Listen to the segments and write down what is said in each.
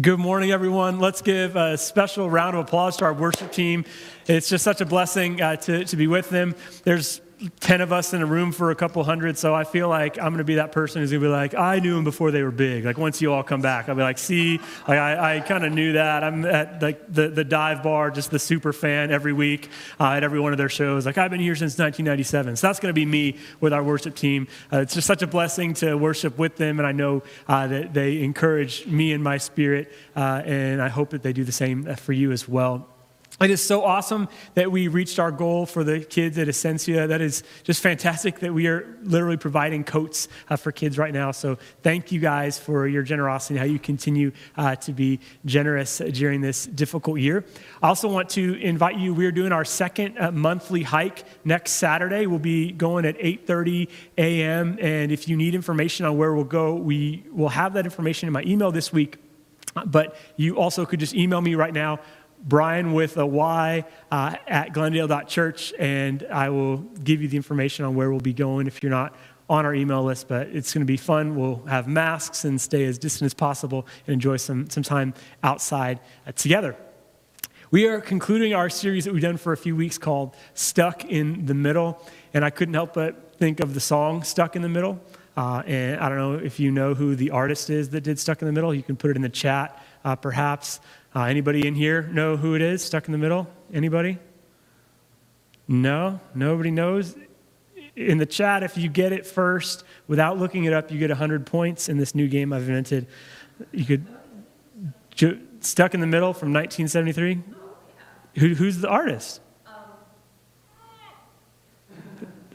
Good morning, everyone. Let's give a special round of applause to our worship team. It's just such a blessing uh, to, to be with them. There's 10 of us in a room for a couple hundred, so I feel like I'm going to be that person who's going to be like, I knew them before they were big. Like, once you all come back, I'll be like, see, like, I, I kind of knew that. I'm at like the, the dive bar, just the super fan every week uh, at every one of their shows. Like, I've been here since 1997. So that's going to be me with our worship team. Uh, it's just such a blessing to worship with them, and I know uh, that they encourage me in my spirit, uh, and I hope that they do the same for you as well. It is so awesome that we reached our goal for the kids at Essentia. That is just fantastic that we are literally providing coats uh, for kids right now. So thank you guys for your generosity, how you continue uh, to be generous during this difficult year. I also want to invite you. We are doing our second uh, monthly hike next Saturday. We'll be going at 8:30 a.m. And if you need information on where we'll go, we will have that information in my email this week. But you also could just email me right now Brian with a Y uh, at glendale.church, and I will give you the information on where we'll be going if you're not on our email list. But it's going to be fun. We'll have masks and stay as distant as possible and enjoy some, some time outside uh, together. We are concluding our series that we've done for a few weeks called Stuck in the Middle, and I couldn't help but think of the song Stuck in the Middle. Uh, and I don't know if you know who the artist is that did Stuck in the Middle. You can put it in the chat, uh, perhaps. Uh, anybody in here know who it is stuck in the middle? Anybody? No? Nobody knows? In the chat, if you get it first without looking it up, you get 100 points in this new game I've invented. You could. Ju- stuck in the Middle from 1973? Who, who's the artist?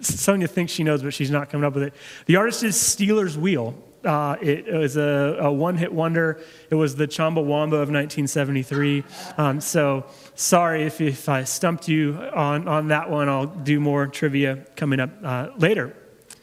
Sonia thinks she knows, but she's not coming up with it. The artist is Stealers Wheel. Uh, it, was a, a one hit wonder. It was the Chumbawamba of 1973. Um, so sorry if, if I stumped you on, on that one. I'll do more trivia coming up uh, later.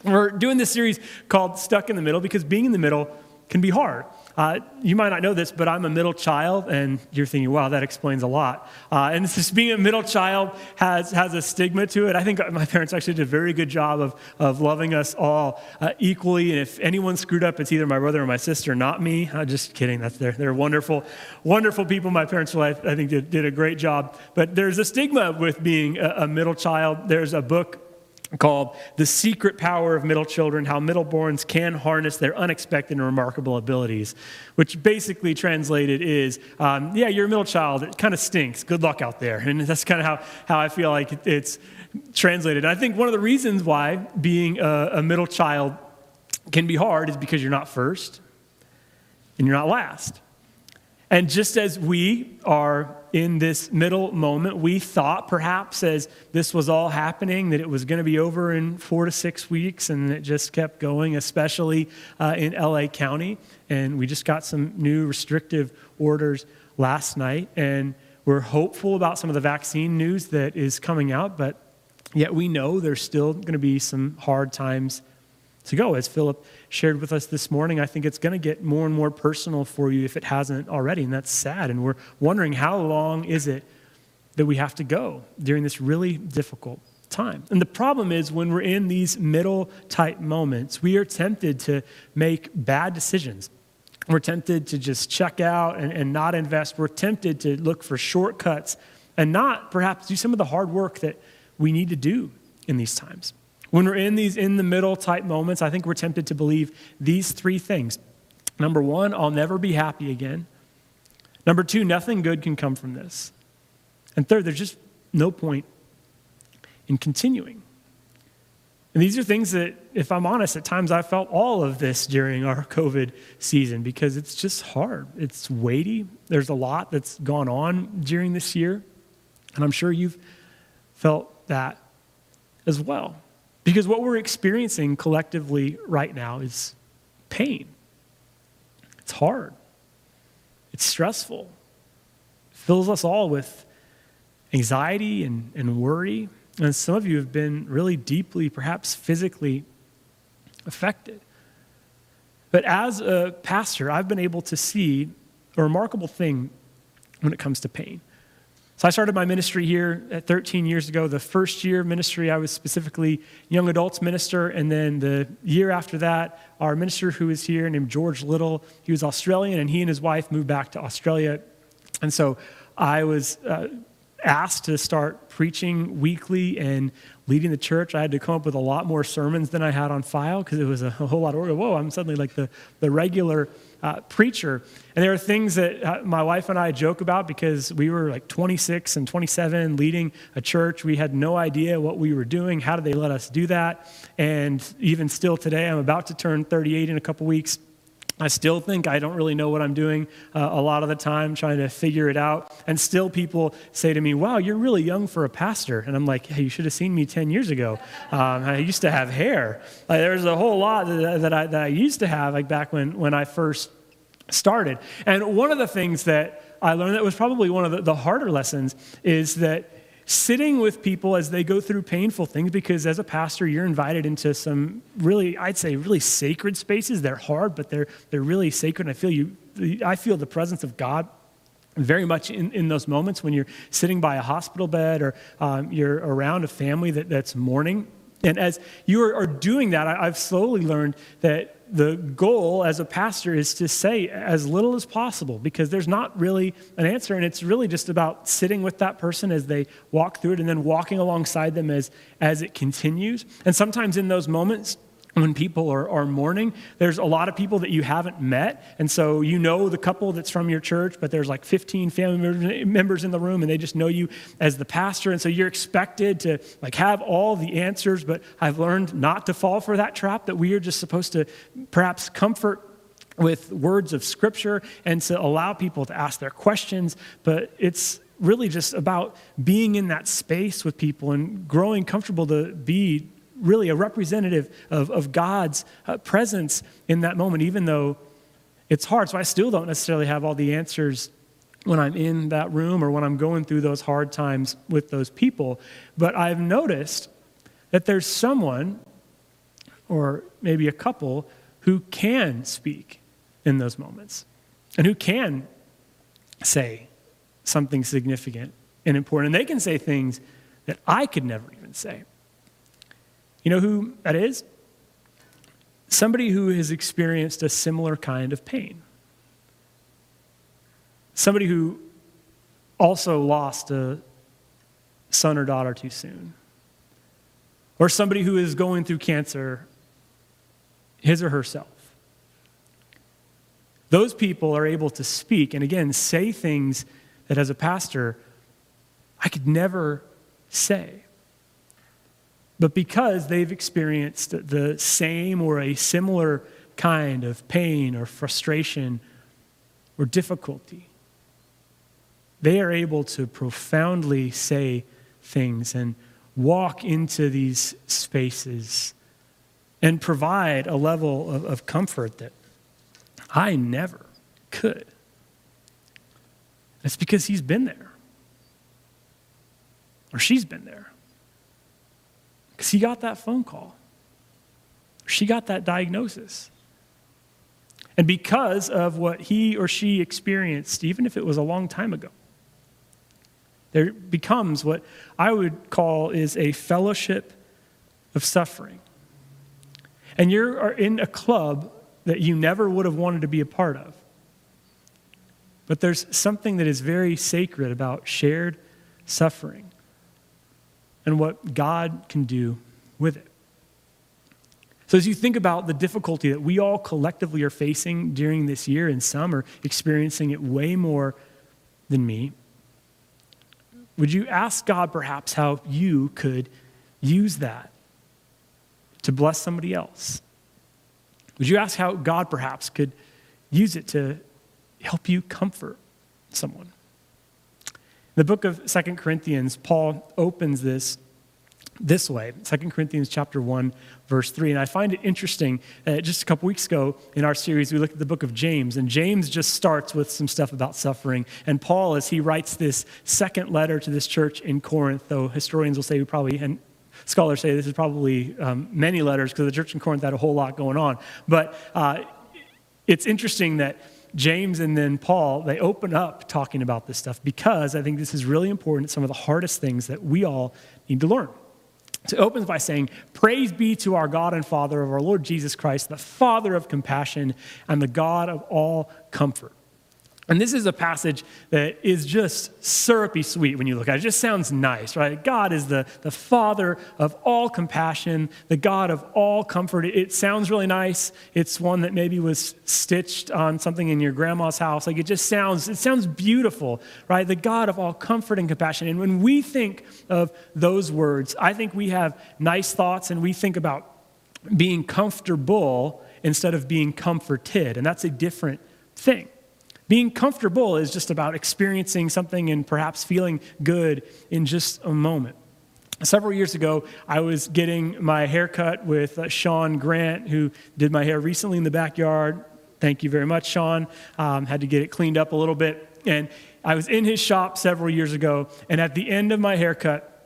We're doing this series called Stuck in the Middle because being in the middle can be hard. Uh, you might not know this, but I'm a middle child, and you're thinking, wow, that explains a lot. Uh, and just being a middle child has, has a stigma to it. I think my parents actually did a very good job of, of loving us all uh, equally. And if anyone screwed up, it's either my brother or my sister, not me. I'm just kidding. That's, they're, they're wonderful, wonderful people. My parents, I, I think, did, did a great job. But there's a stigma with being a, a middle child. There's a book called The Secret Power of Middle Children How Middleborns Can Harness Their Unexpected and Remarkable Abilities, which basically translated is um, yeah, you're a middle child. It kind of stinks. Good luck out there. And that's kind of how, how I feel like it's translated. And I think one of the reasons why being a, a middle child can be hard is because you're not first and you're not last. And just as we are in this middle moment, we thought perhaps as this was all happening that it was going to be over in four to six weeks, and it just kept going, especially uh, in LA County. And we just got some new restrictive orders last night, and we're hopeful about some of the vaccine news that is coming out, but yet we know there's still going to be some hard times to go. As Philip shared with us this morning, I think it's going to get more and more personal for you if it hasn't already, and that's sad. And we're wondering how long is it that we have to go during this really difficult time. And the problem is when we're in these middle type moments, we are tempted to make bad decisions. We're tempted to just check out and, and not invest. We're tempted to look for shortcuts and not perhaps do some of the hard work that we need to do in these times. When we're in these in the middle type moments, I think we're tempted to believe these three things. Number one, I'll never be happy again. Number two, nothing good can come from this. And third, there's just no point in continuing. And these are things that, if I'm honest, at times I felt all of this during our COVID season because it's just hard. It's weighty. There's a lot that's gone on during this year. And I'm sure you've felt that as well. Because what we're experiencing collectively right now is pain. It's hard, it's stressful, it fills us all with anxiety and, and worry. And some of you have been really deeply, perhaps physically affected. But as a pastor, I've been able to see a remarkable thing when it comes to pain. So I started my ministry here at 13 years ago. The first year of ministry, I was specifically young adults minister. And then the year after that, our minister who was here named George Little, he was Australian, and he and his wife moved back to Australia. And so I was uh, asked to start preaching weekly and leading the church. I had to come up with a lot more sermons than I had on file because it was a, whole lot of. Whoa, I'm suddenly like the, the regular uh, preacher. And there are things that uh, my wife and I joke about because we were like 26 and 27 leading a church. We had no idea what we were doing. How did they let us do that? And even still today, I'm about to turn 38 in a couple weeks. I still think I don't really know what I'm doing uh, a lot of the time, trying to figure it out. And still, people say to me, Wow, you're really young for a pastor. And I'm like, Hey, you should have seen me 10 years ago. Um, I used to have hair. Like, there's a whole lot that, that, I, that I used to have, like back when, when I first started. And one of the things that I learned that was probably one of the, the harder lessons is that sitting with people as they go through painful things because as a pastor you're invited into some really i'd say really sacred spaces. They're hard but they're, they're really sacred. And i feel you i feel the presence of god very much in, in those moments when you're sitting by a hospital bed or um, you're around a family that, that's mourning and as you are, doing that i've slowly learned that the goal as a pastor is to say as little as possible because there's not really an answer. And it's really just about sitting with that person as they walk through it and then walking alongside them as as it continues. And sometimes in those moments when people are, are mourning, there's a lot of people that you haven't met. And so you know the couple that's from your church, but there's like 15 family members in the room and they just know you as the pastor. And so you're expected to like have all the answers, but I've learned not to fall for that trap that we are just supposed to perhaps comfort with words of scripture and to allow people to ask their questions. But it's really just about being in that space with people and growing comfortable to be really a representative of, of God's uh, presence in that moment, even though it's hard. So I still don't necessarily have all the answers when I'm in that room or when I'm going through those hard times with those people. But I've noticed that there's someone, or maybe a couple, who can speak in those moments and who can say something significant and important. And they can say things that I could never even say. You know who that is? Somebody who has experienced a similar kind of pain. Somebody who also lost a son or daughter too soon. Or somebody who is going through cancer, his or herself. Those people are able to speak and again say things that as a pastor I could never say. But because they've experienced the same or a similar kind of pain or frustration or difficulty, they are able to profoundly say things and walk into these spaces and provide a level of, of comfort that I never could. It's because he's been there, or she's been there. Because he got that phone call. She got that diagnosis. And because of what he or she experienced, even if it was a long time ago, there becomes what I would call is a fellowship of suffering. And you're in a club that you never would have wanted to be a part of. But there's something that is very sacred about shared suffering and what God can do with it. So, as you think about the difficulty that we all collectively are facing during this year, and some are experiencing it way more than me, would you ask God perhaps how you could use that to bless somebody else? Would you ask how God perhaps could use it to help you comfort someone? The book of Second Corinthians, Paul opens this this way 2 corinthians chapter 1 verse 3 and i find it interesting uh, just a couple weeks ago in our series we looked at the book of james and james just starts with some stuff about suffering. And paul as he writes this second letter to this church in corinth though historians will say we probably and scholars say this is probably um, many letters because the church in corinth had a whole lot going on. But uh, it's interesting that James and then Paul, they open up talking about this stuff because I think this is really important. It's some of the hardest things that we all need to learn. So it opens by saying, Praise be to our God and Father of our Lord Jesus Christ, the Father of compassion and the God of all comfort and this is a passage that is just syrupy sweet when you look at it. It just sounds nice, right? God is the, the Father of all compassion, the God of all comfort. It sounds really nice. It's one that maybe was stitched on something in your grandma's house. Like it just sounds, it sounds beautiful, right? The God of all comfort and compassion. And when we think of those words, I think we have nice thoughts and we think about being comfortable instead of being comforted. And that's a different thing. Being comfortable is just about experiencing something and perhaps feeling good in just a moment. Several years ago, I was getting my hair cut with uh, Sean Grant, who did my hair recently in the backyard. Thank you very much, Sean. Um, had to get it cleaned up a little bit. And I was in his shop several years ago, and at the end of my haircut,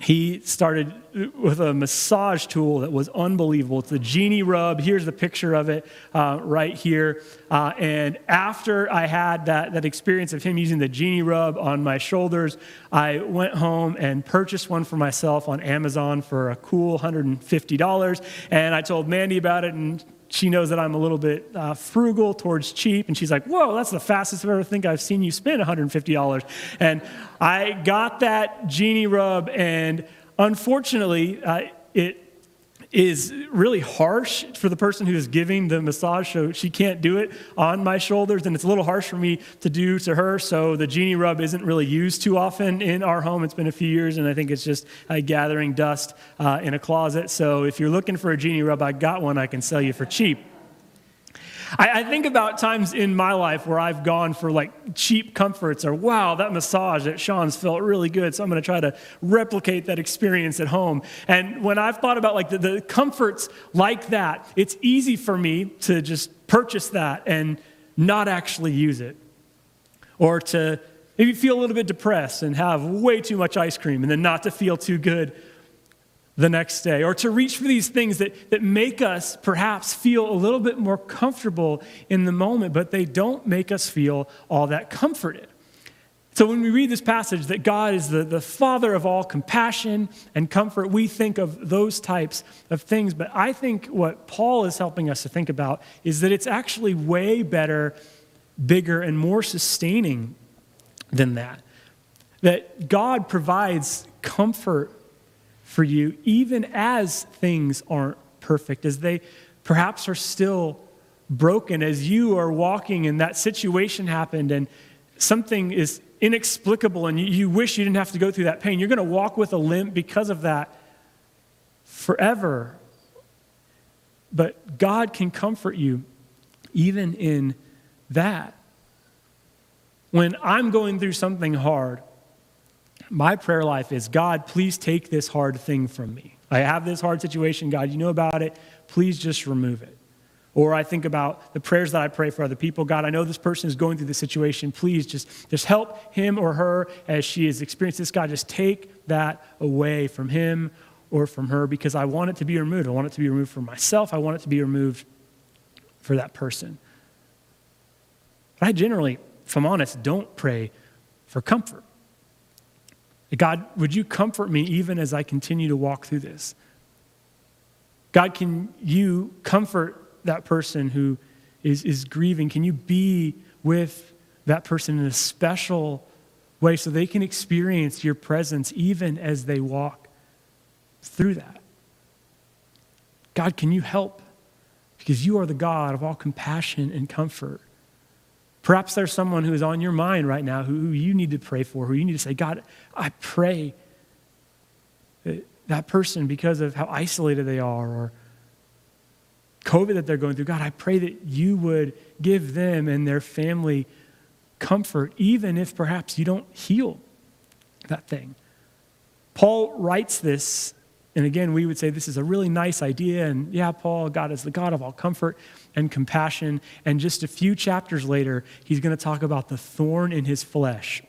he started with a massage tool that was unbelievable. It's the Jeanie Rub. Here's the picture of it uh, right here. Uh, and after I had that, that experience of him using the Jeanie Rub on my shoulders, I went home and purchased one for myself on Amazon for a cool $150. And I told Mandy about it, and she knows that I'm a little bit uh, frugal towards cheap, and she's like, Whoa, that's the fastest I've ever think I've seen you spend $150. And I got that Jeanie Rub, and unfortunately, uh, it is really harsh for the person who is giving the massage. So she can't do it on my shoulders, and it's a little harsh for me to do to her. So the Jeanie Rub isn't really used too often in our home. It's been a few years, and I think it's just gathering dust uh, in a closet. So if you're looking for a Jeanie Rub, I got one I can sell you for cheap. I, I, think about times in my life where I've gone for like cheap comforts or, wow, that massage at Sean's felt really good. So I'm going to try to replicate that experience at home. And when I've thought about like the, the comforts like that, it's easy for me to just purchase that and not actually use it. Or to maybe feel a little bit depressed and have way too much ice cream and then not to feel too good the next day, or to reach for these things that, that make us perhaps feel a little bit more comfortable in the moment, but they don't make us feel all that comforted. So when we read this passage that God is the, the Father of all compassion and comfort, we think of those types of things. But I think what Paul is helping us to think about is that it's actually way better, bigger, and more sustaining than that. That God provides comfort for you, even as things aren't perfect, as they perhaps are still broken, as you are walking and that situation happened and something is inexplicable and you, wish you didn't have to go through that pain. You're going to walk with a limp because of that forever. But God can comfort you even in that. When I'm going through something hard, my prayer life is God, please take this hard thing from me. I have this hard situation. God, you know about it. Please just remove it. Or I think about the prayers that I pray for other people. God, I know this person is going through this situation. Please just, just help him or her as she has experienced this. God, just take that away from him or from her because I want it to be removed. I want it to be removed for myself. I want it to be removed for that person. But I generally, if I'm honest, don't pray for comfort. God, would you comfort me even as I continue to walk through this? God, can you comfort that person who is, is grieving? Can you be with that person in a special way so they can experience your presence even as they walk through that? God, can you help? Because you are the God of all compassion and comfort. Perhaps there's someone who is on your mind right now who, you need to pray for, who you need to say, God, I pray that that person, because of how isolated they are or COVID that they're going through, God, I pray that you would give them and their family comfort, even if perhaps you don't heal that thing. Paul writes this and again, we would say this is a really nice idea. And yeah, Paul, God is the God of all comfort and compassion. And just a few chapters later, he's going to talk about the thorn in his flesh,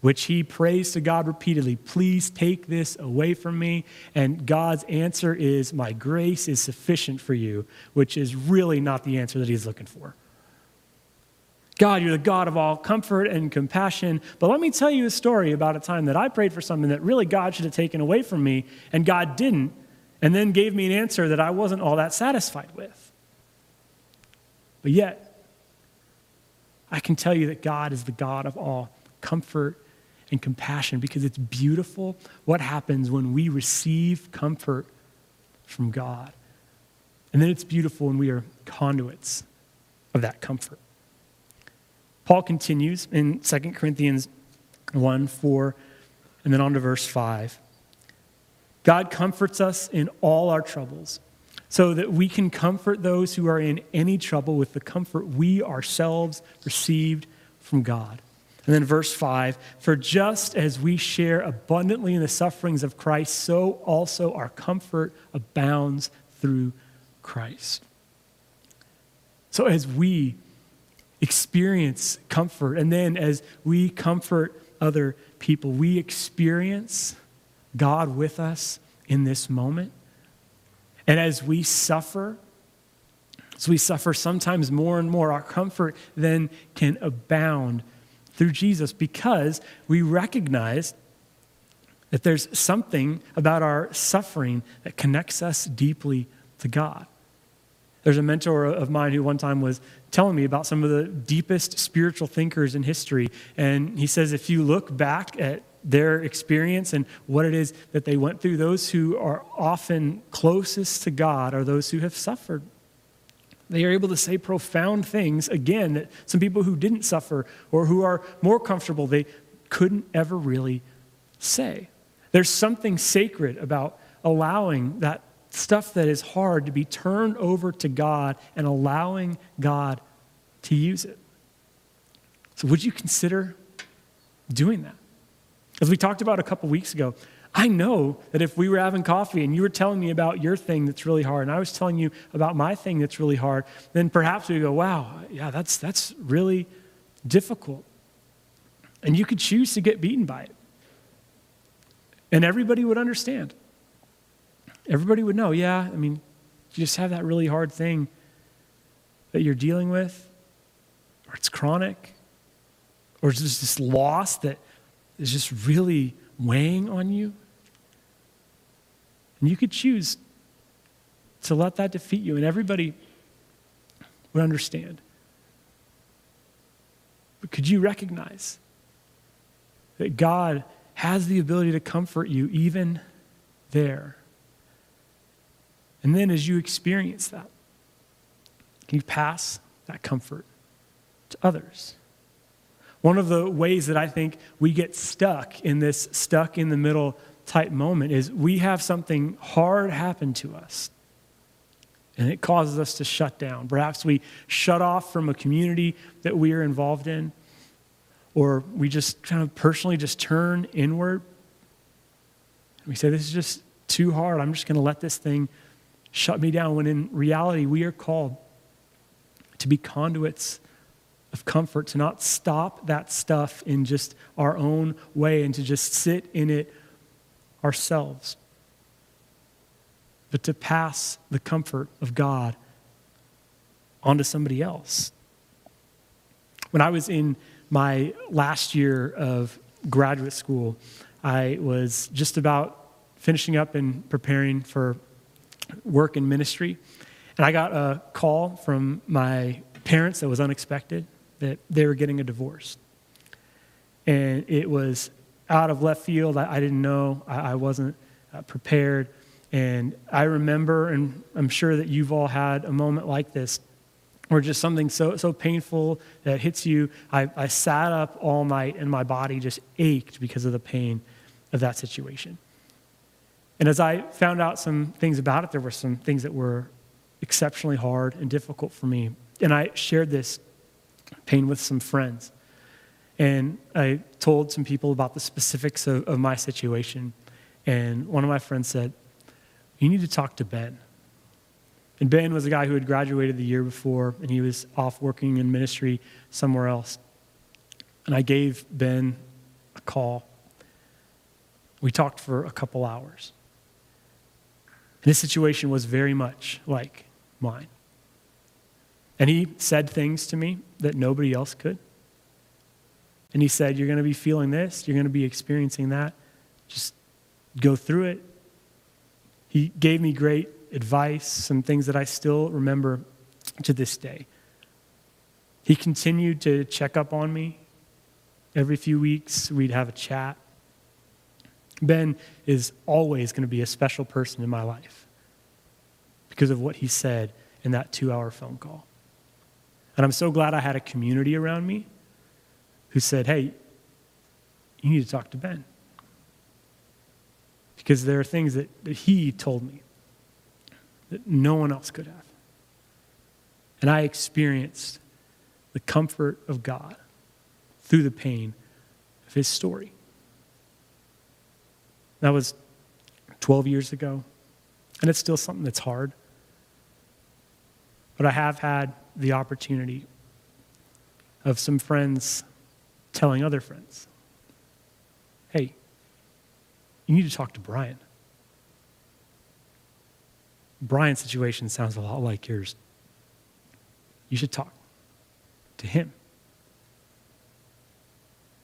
which he prays to God repeatedly Please take this away from me. And God's answer is, My grace is sufficient for you, which is really not the answer that he's looking for. God, you're the God of all comfort and compassion. But let me tell you a story about a time that I prayed for something that really God should have taken away from me, and God didn't, and then gave me an answer that I wasn't all that satisfied with. But yet, I can tell you that God is the God of all comfort and compassion because it's beautiful what happens when we receive comfort from God. And then it's beautiful when we are conduits of that comfort. Paul continues in 2 Corinthians 1 4, and then on to verse 5. God comforts us in all our troubles so that we can comfort those who are in any trouble with the comfort we ourselves received from God. And then verse 5 For just as we share abundantly in the sufferings of Christ, so also our comfort abounds through Christ. So as we experience comfort, and then as we comfort other people, we experience God with us in this moment. And as we suffer, as we suffer sometimes more and more, our comfort then can abound through Jesus because we recognize that there's something about our suffering that connects us deeply to God. There's a mentor of mine who one time was telling me about some of the deepest spiritual thinkers in history. And he says if you look back at their experience and what it is that they went through, those who are often closest to God are those who have suffered. They are able to say profound things, again, that some people who didn't suffer or who are more comfortable, they couldn't ever really say. There's something sacred about allowing that stuff that is hard to be turned over to God and allowing God to use it. So, would you consider doing that? As we talked about a couple weeks ago, I know that if we were having coffee and you were telling me about your thing that's really hard, and I was telling you about my thing that's really hard, then perhaps we go, wow, yeah, that's, that's really difficult. And you could choose to get beaten by it. And everybody would understand everybody would know, yeah, I mean, you just have that really hard thing that you're dealing with, or it's chronic, or it's just this loss that is just really weighing on you. And you could choose to let that defeat you, and everybody would understand. But could you recognize that God has the ability to comfort you even there? And then as you experience that, can you pass that comfort to others? One of the ways that I think we get stuck in this stuck in the middle type moment is we have something hard happen to us and it causes us to shut down. Perhaps we shut off from a community that we are involved in, or we just kind of personally just turn inward. And we say, This is just too hard. I'm just going to let this thing shut me down, when in reality, we are called to be conduits of comfort, to not stop that stuff in just our own way and to just sit in it ourselves, but to pass the comfort of God onto somebody else. When I was in my last year of graduate school, I was just about finishing up and preparing for work in ministry. And I got a call from my parents that was unexpected that they were getting a divorce. And it was out of left field. I, I didn't know, I, I wasn't uh, prepared. And I remember, and I'm sure that you've all had a moment like this, where just something so, so painful that hits you. I, I sat up all night and my body just ached because of the pain of that situation. And as I found out some things about it, there were some things that were exceptionally hard and difficult for me. And I shared this pain with some friends. And I told some people about the specifics of, of my situation. And one of my friends said, You need to talk to Ben. And Ben was a guy who had graduated the year before, and he was off working in ministry somewhere else. And I gave Ben a call. We talked for a couple hours. And his situation was very much like mine. And he said things to me that nobody else could. And he said, You're going to be feeling this, you're going to be experiencing that. Just go through it. He gave me great advice, some things that I still remember to this day. He continued to check up on me. Every few weeks, we'd have a chat. Ben is always going to be a special person in my life because of what he said in that two hour phone call. And I'm so glad I had a community around me who said, hey, you need to talk to Ben. Because there are things that, that he told me that no one else could have. And I experienced the comfort of God through the pain of his story. That was 12 years ago, and it's still something that's hard. But I have had the opportunity of some friends telling other friends, hey, you need to talk to Brian. Brian's situation sounds a lot like yours. You should talk to him.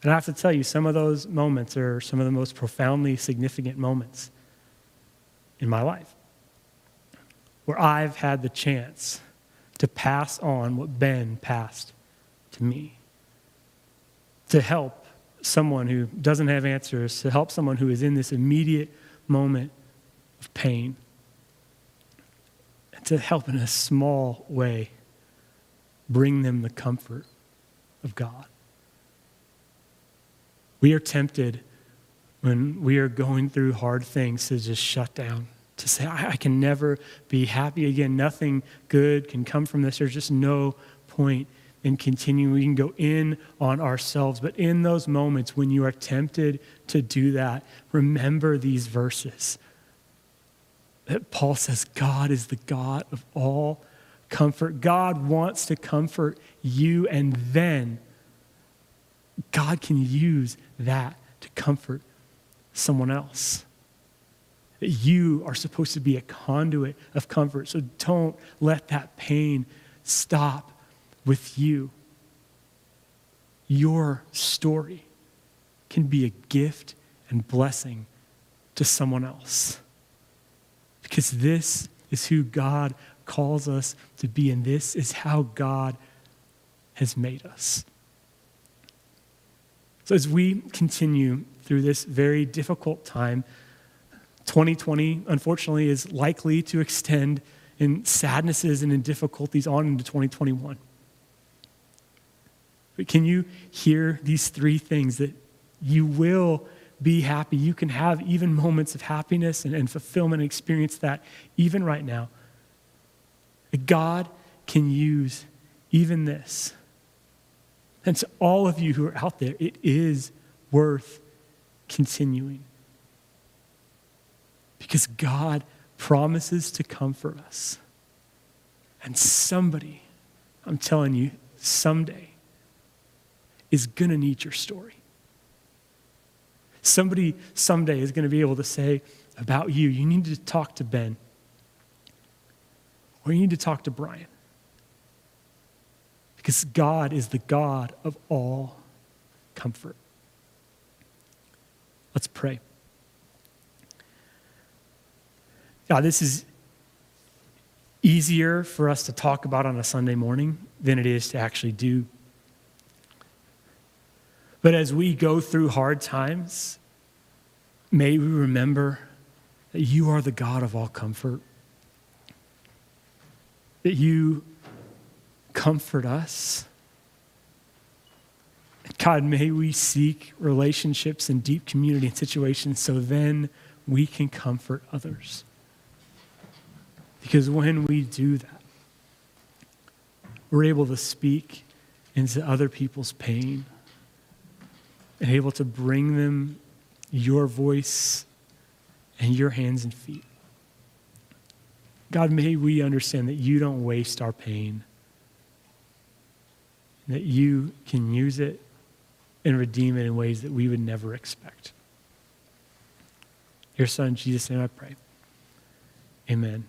And I have to tell you, some of those moments are some of the most profoundly significant moments in my life where I've had the chance to pass on what Ben passed to me, to help someone who doesn't have answers, to help someone who is in this immediate moment of pain, and to help in a small way bring them the comfort of God. We are tempted when we are going through hard things to just shut down, to say, I, I, can never be happy again. Nothing good can come from this. There's just no point in continuing. We can go in on ourselves. But in those moments when you are tempted to do that, remember these verses. That Paul says, God is the God of all comfort. God wants to comfort you, and then God can use that to comfort someone else. You are supposed to be a conduit of comfort. So don't let that pain stop with you. Your story can be a gift and blessing to someone else. Because this is who God calls us to be, and this is how God has made us. So, as we continue through this very difficult time, 2020, unfortunately, is likely to extend in sadnesses and in difficulties on into 2021. But can you hear these three things that you will be happy? You can have even moments of happiness and, and fulfillment and experience that even right now. God can use even this and to all of you who are out there, it is worth continuing. Because God promises to comfort us. And somebody, I'm telling you, someday is going to need your story. Somebody someday is going to be able to say about you, you need to talk to Ben, or you need to talk to Brian. Because God is the God of all comfort. Let's pray. God, this is easier for us to talk about on a Sunday morning than it is to actually do. But as we go through hard times, may we remember that you are the God of all comfort, that you comfort us. God, may we seek relationships and deep community and situations so then we can comfort others. Because when we do that, we're able to speak into other people's pain and able to bring them your voice and your hands and feet. God, may we understand that you don't waste our pain that you can use it and redeem it in ways that we would never expect. Your son, Jesus' name I pray. Amen.